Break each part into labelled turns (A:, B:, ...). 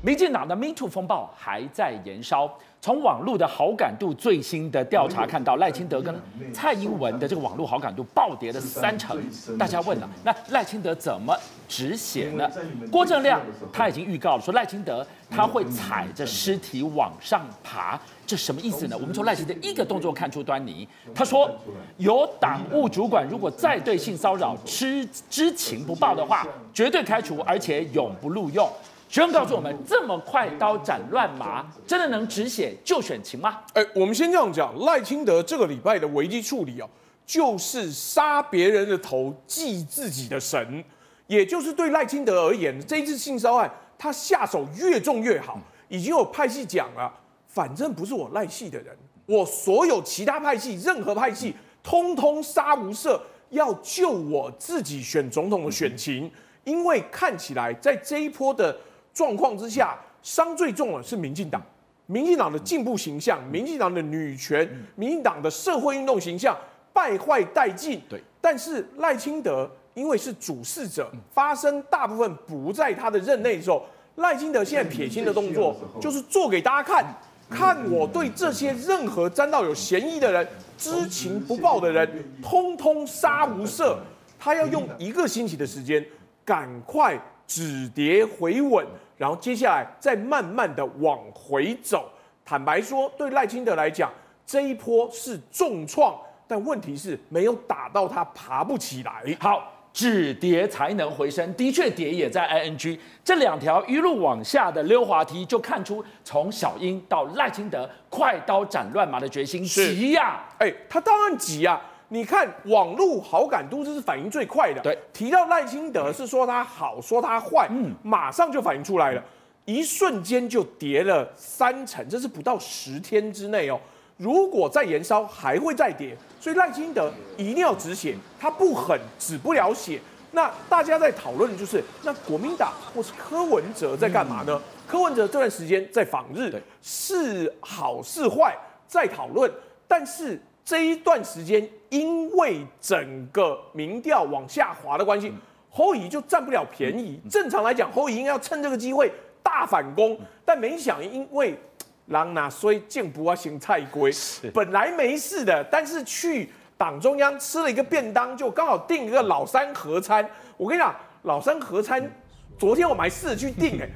A: 民进党的 Me Too 风暴还在延烧。从网络的好感度最新的调查看到，赖清德跟蔡英文的这个网络好感度暴跌了三成。大家问了，那赖清德怎么止血呢？郭正亮他已经预告了，说赖清德他会踩着尸体往上爬，这什么意思呢？我们从赖清德一个动作看出端倪。他说，有党务主管如果再对性骚扰知知情不报的话，绝对开除，而且永不录用。学生告诉我们，这么快刀斩乱麻，真的能止血救选情吗？
B: 哎，我们先这样讲，赖清德这个礼拜的危机处理哦，就是杀别人的头，祭自己的神，也就是对赖清德而言，这一次性骚案，他下手越重越好。已经有派系讲了，反正不是我赖系的人，我所有其他派系，任何派系，通通杀无赦，要救我自己选总统的选情，因为看起来在这一波的。状况之下，伤最重的是民进党，民进党的进步形象，民进党的女权，民进党的社会运动形象败坏殆尽。对，但是赖清德因为是主事者，发生大部分不在他的任内的时候，赖清德现在撇清的动作就是做给大家看，看我对这些任何沾到有嫌疑的人、知情不报的人，通通杀无赦。他要用一个星期的时间，赶快止跌回稳。然后接下来再慢慢的往回走。坦白说，对赖清德来讲，这一波是重创，但问题是没有打到他爬不起来。
A: 好，止跌才能回升，的确跌也在 ING。这两条一路往下的溜滑梯，就看出从小英到赖清德快刀斩乱麻的决心急呀！
B: 哎，他当然急呀。你看网络好感度，这是反应最快的。
A: 对，
B: 提到赖清德是说他好，说他坏，嗯，马上就反应出来了，一瞬间就跌了三成，这是不到十天之内哦。如果再延烧，还会再跌，所以赖清德一定要止血，他不狠止不了血。那大家在讨论的就是，那国民党或是柯文哲在干嘛呢？嗯、柯文哲这段时间在访日，是好是坏在讨论，但是。这一段时间，因为整个民调往下滑的关系，侯友宜就占不了便宜。正常来讲，侯友宜应该要趁这个机会大反攻，但没想因为狼拿所以进不啊行菜龟，本来没事的，但是去党中央吃了一个便当，就刚好订一个老三合餐。我跟你讲，老三合餐，昨天我们还试着去订哎。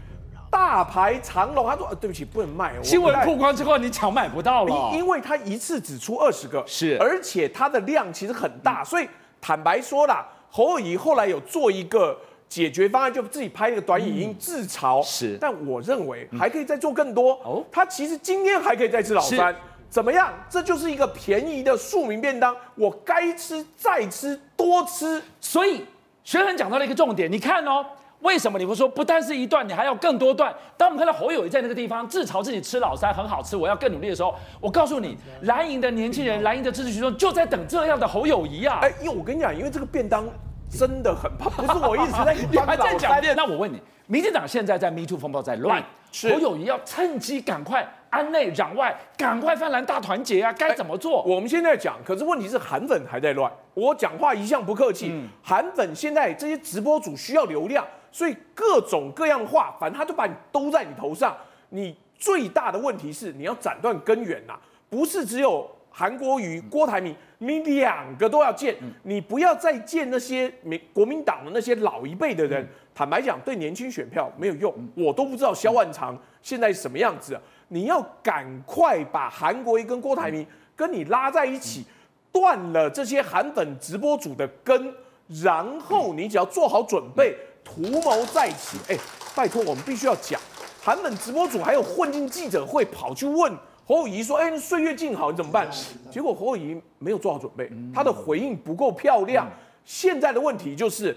B: 大排长龙，他说：“呃，对不起，不能卖。”
A: 新闻曝光之后，你抢买不到了，
B: 因为他一次只出二十个，
A: 是，
B: 而且它的量其实很大，所以坦白说啦，侯友宜后来有做一个解决方案，就自己拍一个短影音自嘲，
A: 是。
B: 但我认为还可以再做更多哦。他其实今天还可以再吃老三，怎么样？这就是一个便宜的庶民便当，我该吃再吃多吃。
A: 所以学恒讲到了一个重点，你看哦。为什么你不说不但是一段，你还要更多段？当我们看到侯友谊在那个地方自嘲自己吃老三很好吃，我要更努力的时候，我告诉你，蓝营的年轻人、蓝营的支持群众就在等这样的侯友谊啊！
B: 哎，因为我跟你讲，因为这个便当真的很胖，不是我一直在
A: 你还在讲。那我问你，民进党现在在 Me Too 风暴在乱，侯友谊要趁机赶快安内攘外，赶快泛蓝大团结啊！该怎么做？
B: 我们现在讲，可是问题是韩粉还在乱。我讲话一向不客气，嗯、韩粉现在这些直播主需要流量。所以各种各样的话，反正他就把你兜在你头上。你最大的问题是你要斩断根源呐，不是只有韩国瑜、郭台铭，你两个都要见。你不要再见那些民国民党的那些老一辈的人。坦白讲，对年轻选票没有用。我都不知道萧万长现在什么样子。你要赶快把韩国瑜跟郭台铭跟你拉在一起，断了这些韩粉直播组的根，然后你只要做好准备。图谋在起，哎，拜托，我们必须要讲，韩粉直播组还有混进记者会跑去问侯友谊说，哎，岁月静好，你怎么办？结果侯友谊没有做好准备，他的回应不够漂亮。现在的问题就是，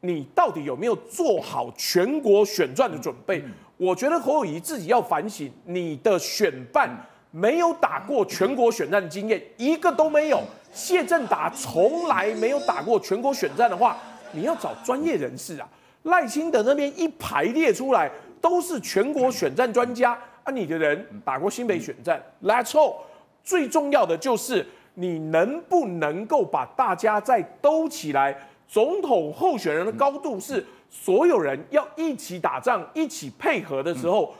B: 你到底有没有做好全国选战的准备？我觉得侯友谊自己要反省，你的选办没有打过全国选战的经验，一个都没有。谢振达从来没有打过全国选战的话，你要找专业人士啊。赖清德那边一排列出来都是全国选战专家啊，你的人打过新北选战，Let's go。最重要的就是你能不能够把大家再兜起来？总统候选人的高度是所有人要一起打仗、一起配合的时候，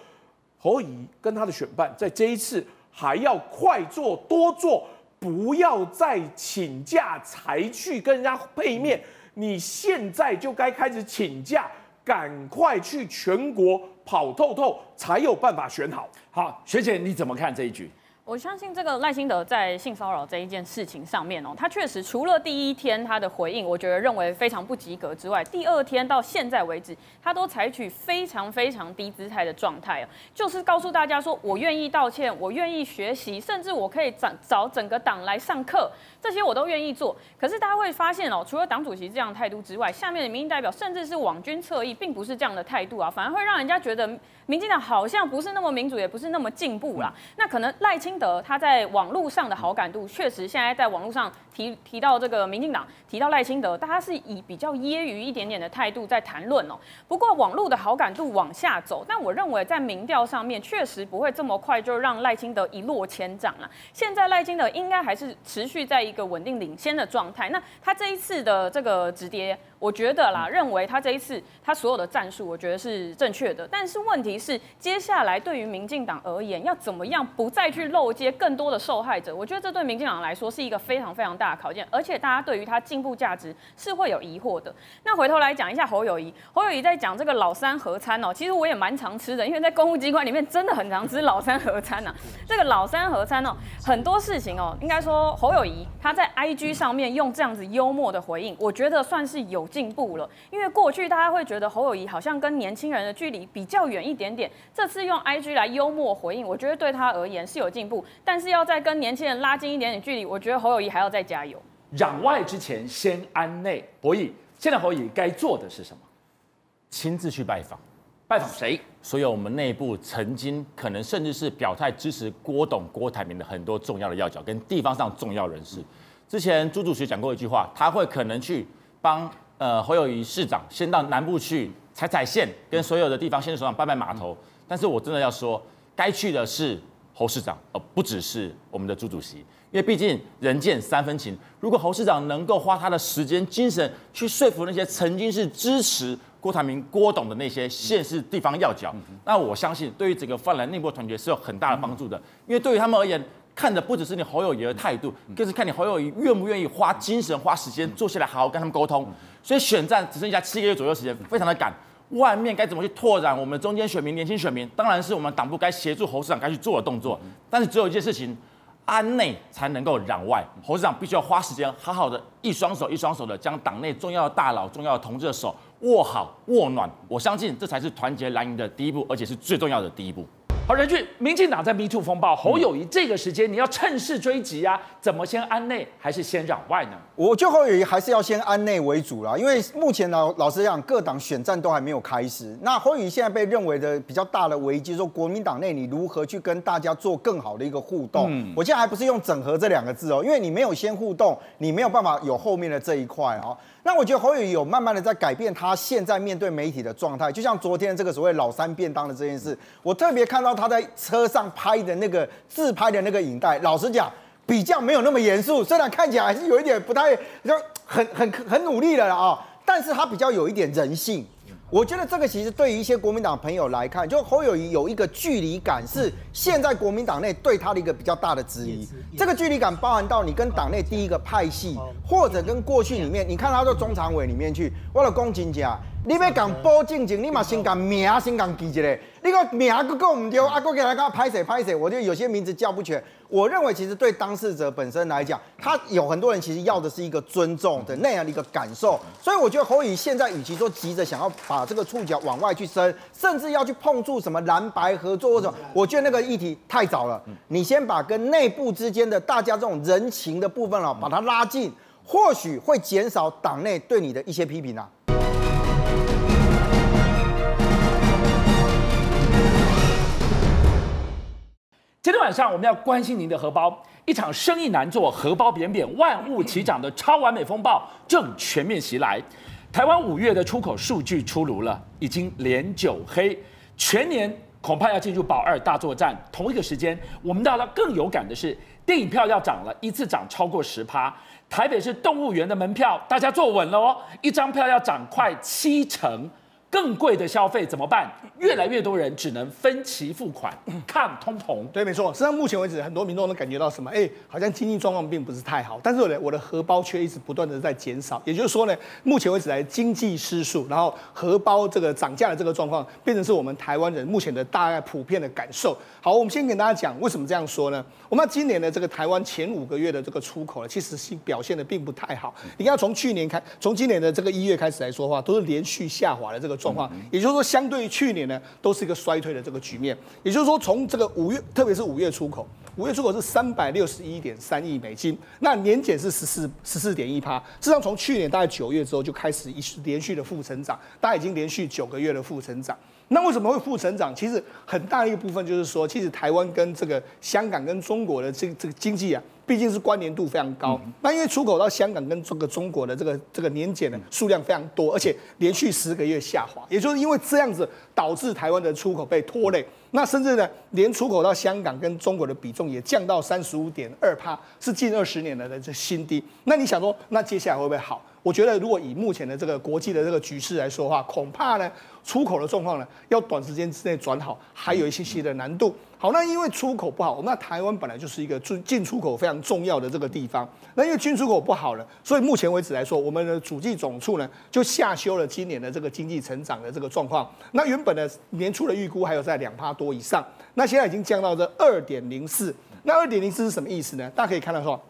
B: 侯友宜跟他的选办在这一次还要快做多做，不要再请假才去跟人家配面。你现在就该开始请假，赶快去全国跑透透，才有办法选好。
A: 好，学姐你怎么看这一局？
C: 我相信这个赖清德在性骚扰这一件事情上面哦，他确实除了第一天他的回应，我觉得认为非常不及格之外，第二天到现在为止，他都采取非常非常低姿态的状态哦，就是告诉大家说我愿意道歉，我愿意学习，甚至我可以找找整个党来上课，这些我都愿意做。可是大家会发现哦，除了党主席这样的态度之外，下面的民意代表甚至是网军侧翼，并不是这样的态度啊，反而会让人家觉得民进党好像不是那么民主，也不是那么进步啦。那可能赖清德他在网络上的好感度，确实现在在网络上提提到这个民进党，提到赖清德，大家是以比较揶揄一点点的态度在谈论哦。不过网络的好感度往下走，但我认为在民调上面确实不会这么快就让赖清德一落千丈了。现在赖清德应该还是持续在一个稳定领先的状态。那他这一次的这个止跌。我觉得啦，认为他这一次他所有的战术，我觉得是正确的。但是问题是，接下来对于民进党而言，要怎么样不再去漏接更多的受害者？我觉得这对民进党来说是一个非常非常大的考验。而且大家对于他进步价值是会有疑惑的。那回头来讲一下侯友谊，侯友谊在讲这个老三合餐哦，其实我也蛮常吃的，因为在公务机关里面真的很常吃老三合餐呐。这个老三合餐哦，很多事情哦，应该说侯友谊他在 IG 上面用这样子幽默的回应，我觉得算是有。进步了，因为过去大家会觉得侯友谊好像跟年轻人的距离比较远一点点，这次用 IG 来幽默回应，我觉得对他而言是有进步，但是要再跟年轻人拉近一点点距离，我觉得侯友谊还要再加油。
A: 攘外之前先安内，博弈，现在侯友宜该做的是什么？
D: 亲自去拜访，
A: 拜访谁？
D: 所有我们内部曾经可能甚至是表态支持郭董、郭台铭的很多重要的要角跟地方上重要人士。之前朱主席讲过一句话，他会可能去帮。呃，侯友谊市长先到南部去踩踩线，跟所有的地方县市首长拜拜码头。但是我真的要说，该去的是侯市长，而不只是我们的朱主席，因为毕竟人见三分情。如果侯市长能够花他的时间、精神去说服那些曾经是支持郭台铭、郭董的那些县市地方要角，那我相信对于整个泛蓝内部团结是有很大的帮助的。因为对于他们而言，看的不只是你侯友谊的态度，更是看你侯友谊愿不愿意花精神、花时间坐下来好好跟他们沟通。所以选战只剩下七个月左右时间，非常的赶。外面该怎么去拓展我们中间选民、年轻选民？当然是我们党部该协助侯市长该去做的动作。但是只有一件事情，安内才能够攘外。侯市长必须要花时间，好好的一双手一双手的将党内重要的大佬、重要的同志的手握好、握暖。我相信这才是团结蓝营的第一步，而且是最重要的第一步。
A: 好，人俊，民进党在 MeToo 风暴，侯友谊这个时间你要趁势追击啊？怎么先安内还是先攘外呢？
E: 我觉得侯友宜还是要先安内为主啦，因为目前呢，老实讲，各党选战都还没有开始。那侯友谊现在被认为的比较大的危机，说国民党内你如何去跟大家做更好的一个互动？嗯，我现在还不是用整合这两个字哦，因为你没有先互动，你没有办法有后面的这一块哦。那我觉得侯宇有慢慢的在改变他现在面对媒体的状态，就像昨天这个所谓老三便当的这件事，我特别看到他在车上拍的那个自拍的那个影带，老实讲比较没有那么严肃，虽然看起来还是有一点不太就很很很努力的了啊，但是他比较有一点人性。我觉得这个其实对于一些国民党朋友来看，就侯友谊有一个距离感，是现在国民党内对他的一个比较大的质疑。这个距离感包含到你跟党内第一个派系，或者跟过去里面，你看他到中常委里面去，为了攻金家，你要讲报正经，你嘛先讲名，先讲记一个。你个名个够唔对，啊，个给他讲拍谁拍谁，我就有些名字叫不全。我认为其实对当事者本身来讲，他有很多人其实要的是一个尊重的那样的一个感受。所以我觉得侯友宜现在与其说急着想要把这个触角往外去伸，甚至要去碰触什么蓝白合作或者，我觉得那个议题太早了。你先把跟内部之间的大家这种人情的部分啊，把它拉近，或许会减少党内对你的一些批评啊。
A: 今天晚上我们要关心您的荷包，一场生意难做、荷包扁扁、万物齐涨的超完美风暴正全面袭来。台湾五月的出口数据出炉了，已经连九黑，全年恐怕要进入保二大作战。同一个时间，我们到了更有感的是，电影票要涨了，一次涨超过十趴。台北市动物园的门票，大家坐稳了哦，一张票要涨快七成。更贵的消费怎么办？越来越多人只能分期付款 抗通膨。
F: 对，没错。实际上目前为止，很多民众都感觉到什么？哎，好像经济状况并不是太好，但是呢，我的荷包却一直不断的在减少。也就是说呢，目前为止来经济失速，然后荷包这个涨价的这个状况，变成是我们台湾人目前的大概普遍的感受。好，我们先给大家讲为什么这样说呢？我们今年的这个台湾前五个月的这个出口呢，其实是表现的并不太好。你看，从去年开，从今年的这个一月开始来说的话，都是连续下滑的这个状况。也就是说，相对于去年呢，都是一个衰退的这个局面。也就是说，从这个五月，特别是五月出口，五月出口是三百六十一点三亿美金，那年减是十四十四点一趴。实际上，从去年大概九月之后就开始一连续的负成长，大概已经连续九个月的负成长。那为什么会负成长？其实很大的一个部分就是说，其实台湾跟这个香港跟中国的这这个经济啊。毕竟是关联度非常高，那因为出口到香港跟这个中国的这个这个年检的数量非常多，而且连续十个月下滑，也就是因为这样子导致台湾的出口被拖累，那甚至呢连出口到香港跟中国的比重也降到三十五点二帕，是近二十年来的这新低。那你想说，那接下来会不会好？我觉得如果以目前的这个国际的这个局势来说的话，恐怕呢出口的状况呢要短时间之内转好，还有一些些的难度。好，那因为出口不好，那台湾本来就是一个进进出口非常重要的这个地方。那因为进出口不好了，所以目前为止来说，我们的主计总处呢就下修了今年的这个经济成长的这个状况。那原本的年初的预估还有在两趴多以上，那现在已经降到这二点零四。那二点零四是什么意思呢？大家可以看到说，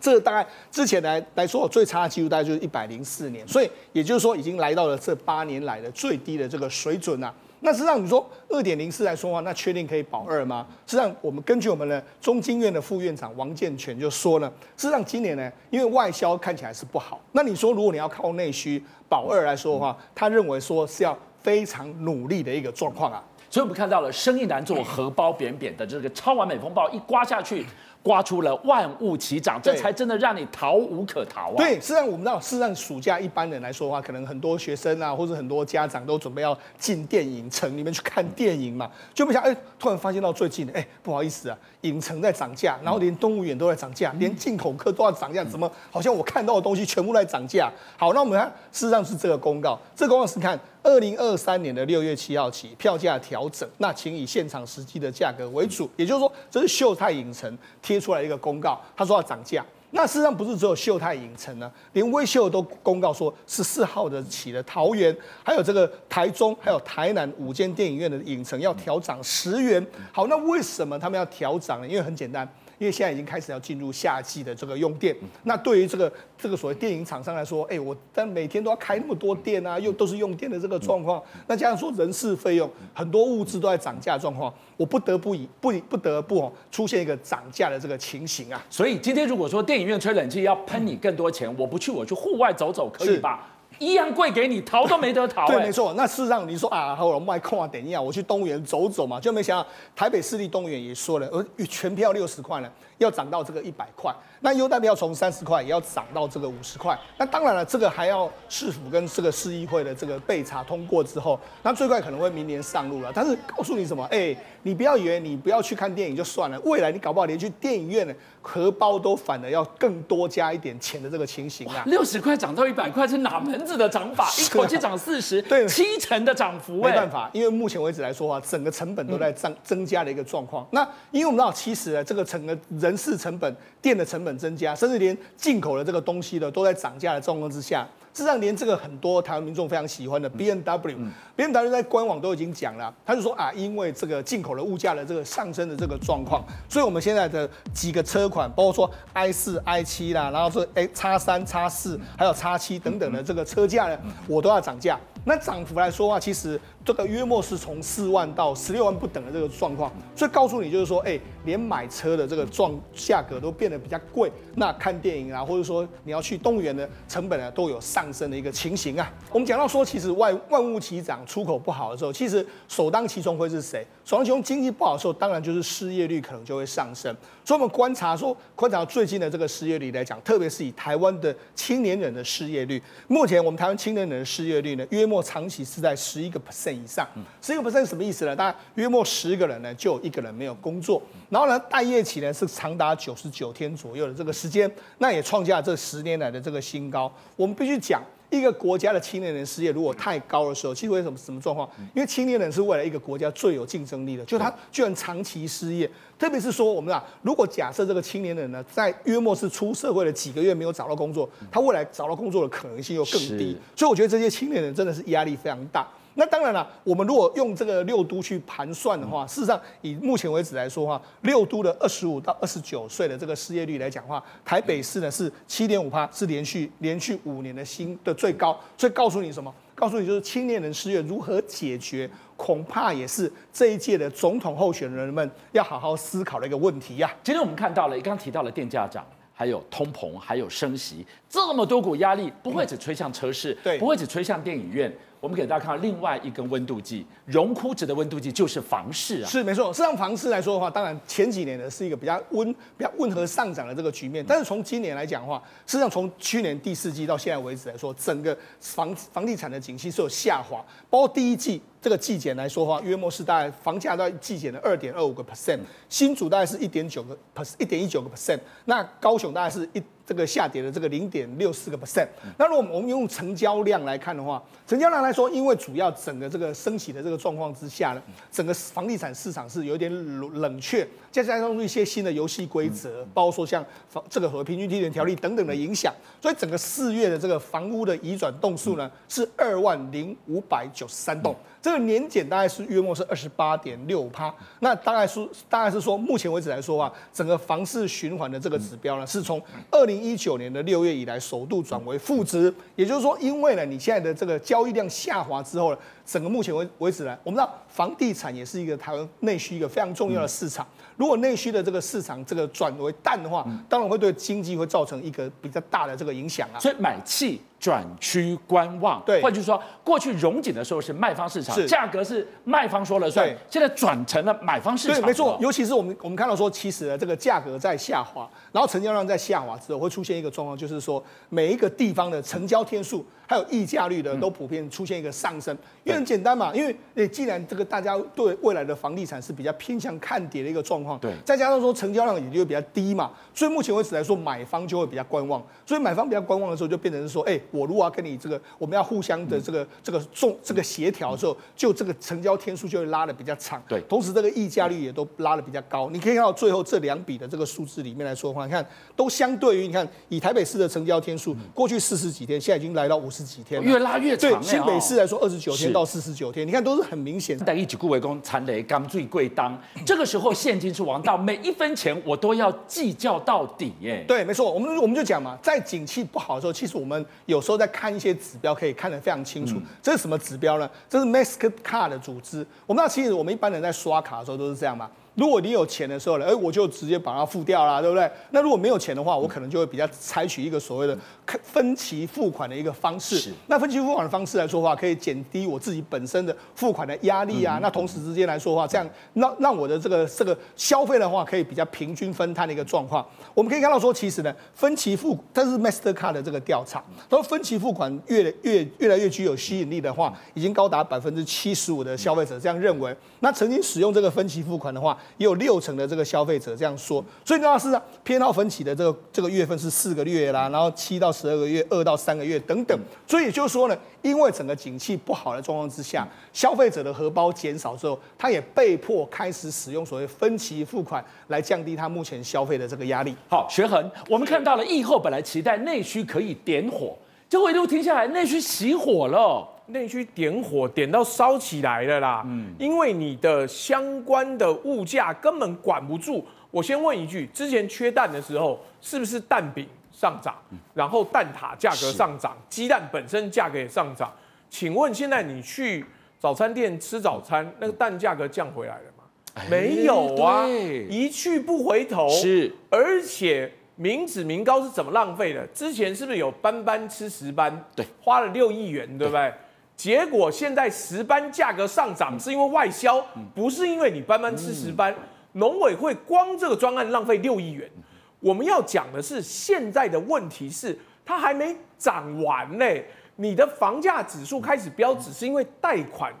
F: 这大概之前来来说最差的记录大概就是一百零四年，所以也就是说已经来到了这八年来的最低的这个水准啊。那实际上你说二点零四来说话，那确定可以保二吗？实际上我们根据我们的中经院的副院长王健全就说了，实际上今年呢，因为外销看起来是不好，那你说如果你要靠内需保二来说的话，他认为说是要非常努力的一个状况啊。
A: 所以我们看到了生意难做，荷包扁扁的这个超完美风暴一刮下去。刮出了万物齐涨，这才真的让你逃无可逃啊！
F: 对，实际上我们知道，事实上暑假一般人来说的话，可能很多学生啊，或者很多家长都准备要进电影城里面去看电影嘛，就不想哎，突然发现到最近，哎，不好意思啊，影城在涨价，然后连动物园都在涨价，连进口客都要涨价，怎么好像我看到的东西全部在涨价？好，那我们看，事实上是这个公告，这个公告是看。二零二三年的六月七号起，票价调整，那请以现场实际的价格为主。也就是说，这是秀泰影城贴出来一个公告，他说要涨价。那事实上不是只有秀泰影城呢，连威秀都公告说，十四号的起的桃园，还有这个台中，还有台南五间电影院的影城要调涨十元。好，那为什么他们要调涨呢？因为很简单。因为现在已经开始要进入夏季的这个用电，那对于这个这个所谓电影厂商来说，哎，我但每天都要开那么多电啊，又都是用电的这个状况，那加上说人事费用，很多物资都在涨价状况，我不得不以不不得不哦出现一个涨价的这个情形啊。
A: 所以今天如果说电影院吹冷气要喷你更多钱，我不去，我去户外走走可以吧？一样贵给你，逃都没得逃，欸。
F: 对，没错。那事实上，你说啊，好我卖空啊，等一下我去动物园走走嘛，就没想到台北市立动物园也说了，呃，全票六十块呢，要涨到这个一百块。那优待票从三十块也要涨到这个五十块。那当然了，这个还要市府跟这个市议会的这个备查通过之后，那最快可能会明年上路了。但是告诉你什么？哎、欸，你不要以为你不要去看电影就算了，未来你搞不好连去电影院的，荷包都反而要更多加一点钱的这个情形啊。
A: 六十块涨到一百块是哪门子的涨法？一口气涨四十，对，七成的涨幅。
F: 没办法，因为目前为止来说啊，整个成本都在增增加的一个状况。那因为我们知道，其实呢，这个整个人事成本、电的成本。增加，甚至连进口的这个东西呢，都在涨价的状况之下。事实上，连这个很多台湾民众非常喜欢的 BMW，BMW 在官网都已经讲了，他就说啊，因为这个进口的物价的这个上升的这个状况，所以我们现在的几个车款，包括说 i 四、i 七啦，然后说哎叉三、叉四，还有叉七等等的这个车价呢，我都要涨价。那涨幅来说的话，其实这个约莫是从四万到十六万不等的这个状况，所以告诉你就是说，哎，连买车的这个状价格都变得比较贵，那看电影啊，或者说你要去动物园的成本呢，都有上升的一个情形啊。我们讲到说，其实万万物齐涨，出口不好的时候，其实首当其冲会是谁？首当其冲经济不好的时候，当然就是失业率可能就会上升。所以我们观察说，观察最近的这个失业率来讲，特别是以台湾的青年人的失业率，目前我们台湾青年人的失业率呢，约莫长期是在十一个 percent 以上。十一个 percent 什么意思呢？大概约莫十个人呢，就有一个人没有工作。然后呢，待业期呢是长达九十九天左右的这个时间，那也创下这十年来的这个新高。我们必须讲。一个国家的青年人失业如果太高的时候，其实会什么什么状况？因为青年人是未来一个国家最有竞争力的，就他居然长期失业，特别是说我们啊，如果假设这个青年人呢，在约莫是出社会的几个月没有找到工作，他未来找到工作的可能性又更低，所以我觉得这些青年人真的是压力非常大。那当然了，我们如果用这个六都去盘算的话，事实上以目前为止来说哈，六都的二十五到二十九岁的这个失业率来讲的话，台北市呢是七点五趴，是连续连续五年的新的最高。所以告诉你什么？告诉你就是青年人失业如何解决，恐怕也是这一届的总统候选人们要好好思考的一个问题呀、啊。
A: 今天我们看到了，刚刚提到了电价涨。还有通膨，还有升息，这么多股压力，不会只吹向车市，
F: 对，
A: 不会只吹向电影院。我们给大家看到另外一根温度计，荣枯值的温度计就是房市啊。
F: 是没错，实际上房市来说的话，当然前几年呢是一个比较温、比较温和上涨的这个局面，但是从今年来讲的话，实际上从去年第四季到现在为止来说，整个房房地产的景气是有下滑，包括第一季。这个季减来说的话，约莫是大概房价大概季减了二点二五个 percent，新竹大概是一点九个 percent，一点一九个 percent，那高雄大概是一这个下跌的这个零点六四个 percent。那如果我们用成交量来看的话，成交量来说，因为主要整个这个升息的这个状况之下呢，整个房地产市场是有点冷冷却，再加上一些新的游戏规则，包括说像房这个和平均地权条例等等的影响，所以整个四月的这个房屋的移转栋数呢是二万零五百九十三栋。这个年检大概是约莫是二十八点六趴，那大概是大概是说，目前为止来说啊，整个房市循环的这个指标呢，是从二零一九年的六月以来首度转为负值，也就是说，因为呢，你现在的这个交易量下滑之后呢，整个目前为为止呢，我们知道房地产也是一个台湾内需一个非常重要的市场。如果内需的这个市场这个转为淡的话，当然会对经济会造成一个比较大的这个影响啊。
A: 所以买气转趋观望，
F: 对，
A: 换句说，过去融景的时候是卖方市场，价格是卖方说了算，现在转成了买方市场。
F: 对，没错。尤其是我们我们看到说，其实呢，这个价格在下滑，然后成交量在下滑之后，会出现一个状况，就是说每一个地方的成交天数还有溢价率的都普遍出现一个上升。因为很简单嘛，因为诶，既然这个大家对未来的房地产是比较偏向看跌的一个状况。
A: 对，
F: 再加上说成交量也就比较低嘛，所以目前为止来说，买方就会比较观望。所以买方比较观望的时候，就变成是说，哎，我如果要跟你这个，我们要互相的这个、嗯、这个重这个协调的时候，就这个成交天数就会拉的比较长。
A: 对，
F: 同时这个溢价率也都拉的比较高。你可以看到最后这两笔的这个数字里面来说的话，你看都相对于你看以台北市的成交天数，过去四十几天，现在已经来到五十几天了，
A: 越拉越长。
F: 对，新北市来说二十九天到四十九天，你看都是很明显。
A: 但一举顾为公，残雷刚最贵当，这个时候现金是王道，每一分钱我都要计较到底耶。
F: 对，没错，我们我们就讲嘛，在景气不好的时候，其实我们有时候在看一些指标，可以看得非常清楚。嗯、这是什么指标呢？这是 Mastercard 的组织。我们知道，其实我们一般人在刷卡的时候都是这样嘛。如果你有钱的时候呢，哎，我就直接把它付掉啦，对不对？那如果没有钱的话，我可能就会比较采取一个所谓的分期付款的一个方式。是。那分期付款的方式来说的话，可以减低我自己本身的付款的压力啊。嗯、那同时之间来说的话，这样让让我的这个这个消费的话，可以比较平均分摊的一个状况。我们可以看到说，其实呢，分期付，但是 Mastercard 的这个调查，说分期付款越越越来越具有吸引力的话，已经高达百分之七十五的消费者这样认为。那曾经使用这个分期付款的话，也有六成的这个消费者这样说，所以主要是偏好分期的这个这个月份是四个月啦，然后七到十二个月、二到三个月等等。所以也就是说呢，因为整个景气不好的状况之下，消费者的荷包减少之后，他也被迫开始使用所谓分期付款来降低他目前消费的这个压力。
A: 好，学恒，我们看到了疫后本来期待内需可以点火，结果一路停下来，内需熄火了。
B: 内需点火点到烧起来了啦，嗯，因为你的相关的物价根本管不住。我先问一句，之前缺蛋的时候，是不是蛋饼上涨，然后蛋挞价格上涨，鸡蛋本身价格也上涨？请问现在你去早餐店吃早餐，那个蛋价格降回来了吗？没有啊，一去不回头。
A: 是，
B: 而且民脂民膏是怎么浪费的？之前是不是有班班吃十班？
A: 对，
B: 花了六亿元，对不对？结果现在石斑价格上涨，是因为外销，不是因为你班班吃石斑。农委会光这个专案浪费六亿元。我们要讲的是，现在的问题是它还没涨完呢。你的房价指数开始飙，只是因为贷款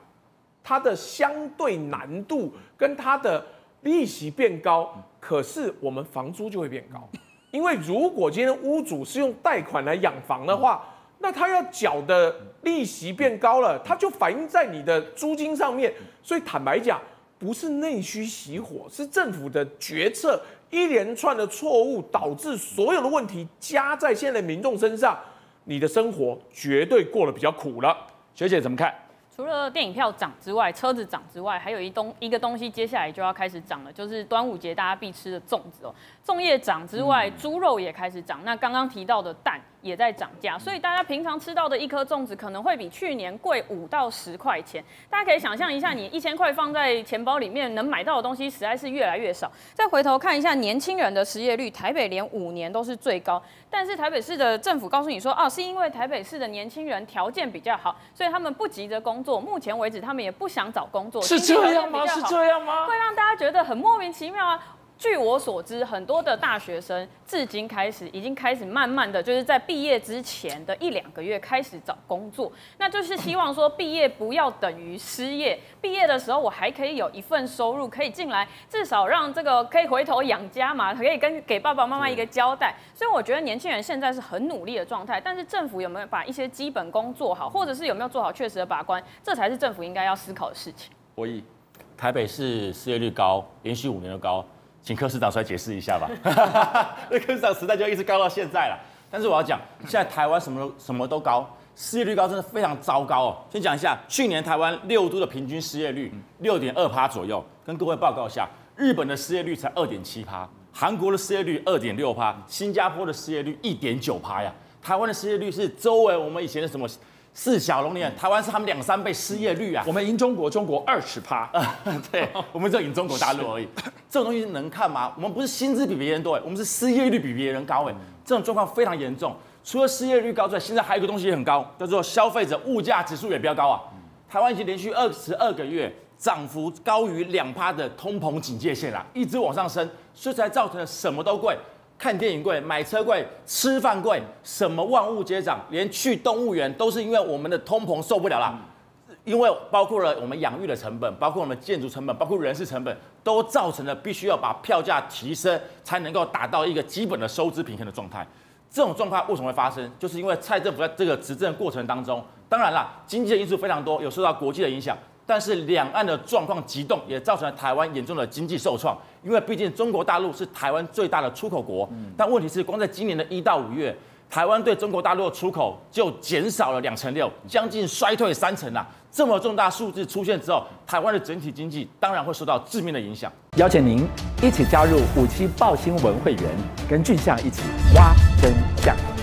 B: 它的相对难度跟它的利息变高，可是我们房租就会变高。因为如果今天屋主是用贷款来养房的话，那他要缴的利息变高了，它就反映在你的租金上面。所以坦白讲，不是内需熄火，是政府的决策一连串的错误导致所有的问题加在现在民众身上，你的生活绝对过得比较苦了。
A: 学姐怎么看？
C: 除了电影票涨之外，车子涨之外，还有一东一个东西，接下来就要开始涨了，就是端午节大家必吃的粽子哦。粽叶涨之外，猪肉也开始涨。那刚刚提到的蛋也在涨价，所以大家平常吃到的一颗粽子可能会比去年贵五到十块钱。大家可以想象一下，你一千块放在钱包里面能买到的东西实在是越来越少。再回头看一下年轻人的失业率，台北连五年都是最高，但是台北市的政府告诉你说，啊，是因为台北市的年轻人条件比较好，所以他们不急着工作。目前为止，他们也不想找工作。
A: 是这样吗？是这样吗？
C: 会让大家觉得很莫名其妙啊。据我所知，很多的大学生至今开始已经开始慢慢的就是在毕业之前的一两个月开始找工作，那就是希望说毕业不要等于失业，毕业的时候我还可以有一份收入可以进来，至少让这个可以回头养家嘛，可以跟给爸爸妈妈一个交代。所以我觉得年轻人现在是很努力的状态，但是政府有没有把一些基本功做好，或者是有没有做好确实的把关，这才是政府应该要思考的事情。
D: 我以台北市失业率高，连续五年都高。请柯市长出来解释一下吧。那 柯市长时代就一直高到现在了。但是我要讲，现在台湾什么都什么都高，失业率高真的非常糟糕哦。先讲一下，去年台湾六都的平均失业率六点二趴左右，跟各位报告一下，日本的失业率才二点七趴，韩国的失业率二点六趴，新加坡的失业率一点九趴呀。台湾的失业率是周围我们以前的什么？四小龙年，台湾是他们两三倍失业率啊！
A: 我们赢中国，中国二十趴，
D: 对，我们只有赢中国大陆而已。这种东西能看吗？我们不是薪资比别人多，我们是失业率比别人高哎，这种状况非常严重。除了失业率高之外，现在还有一个东西也很高，叫做消费者物价指数也比较高啊。台湾已经连续二十二个月涨幅高于两趴的通膨警戒线了，一直往上升，所以才造成了什么都贵。看电影贵，买车贵，吃饭贵，什么万物皆涨，连去动物园都是因为我们的通膨受不了了。因为包括了我们养育的成本，包括我们建筑成本，包括人事成本，都造成了必须要把票价提升，才能够达到一个基本的收支平衡的状态。这种状况为什么会发生？就是因为蔡政府在这个执政过程当中，当然啦，经济的因素非常多，有受到国际的影响。但是两岸的状况急动，也造成了台湾严重的经济受创。因为毕竟中国大陆是台湾最大的出口国，但问题是，光在今年的一到五月，台湾对中国大陆的出口就减少了两成六，将近衰退三成啊！这么重大数字出现之后，台湾的整体经济当然会受到致命的影响。
A: 邀请您一起加入五七报新闻会员，跟俊相一起挖真相。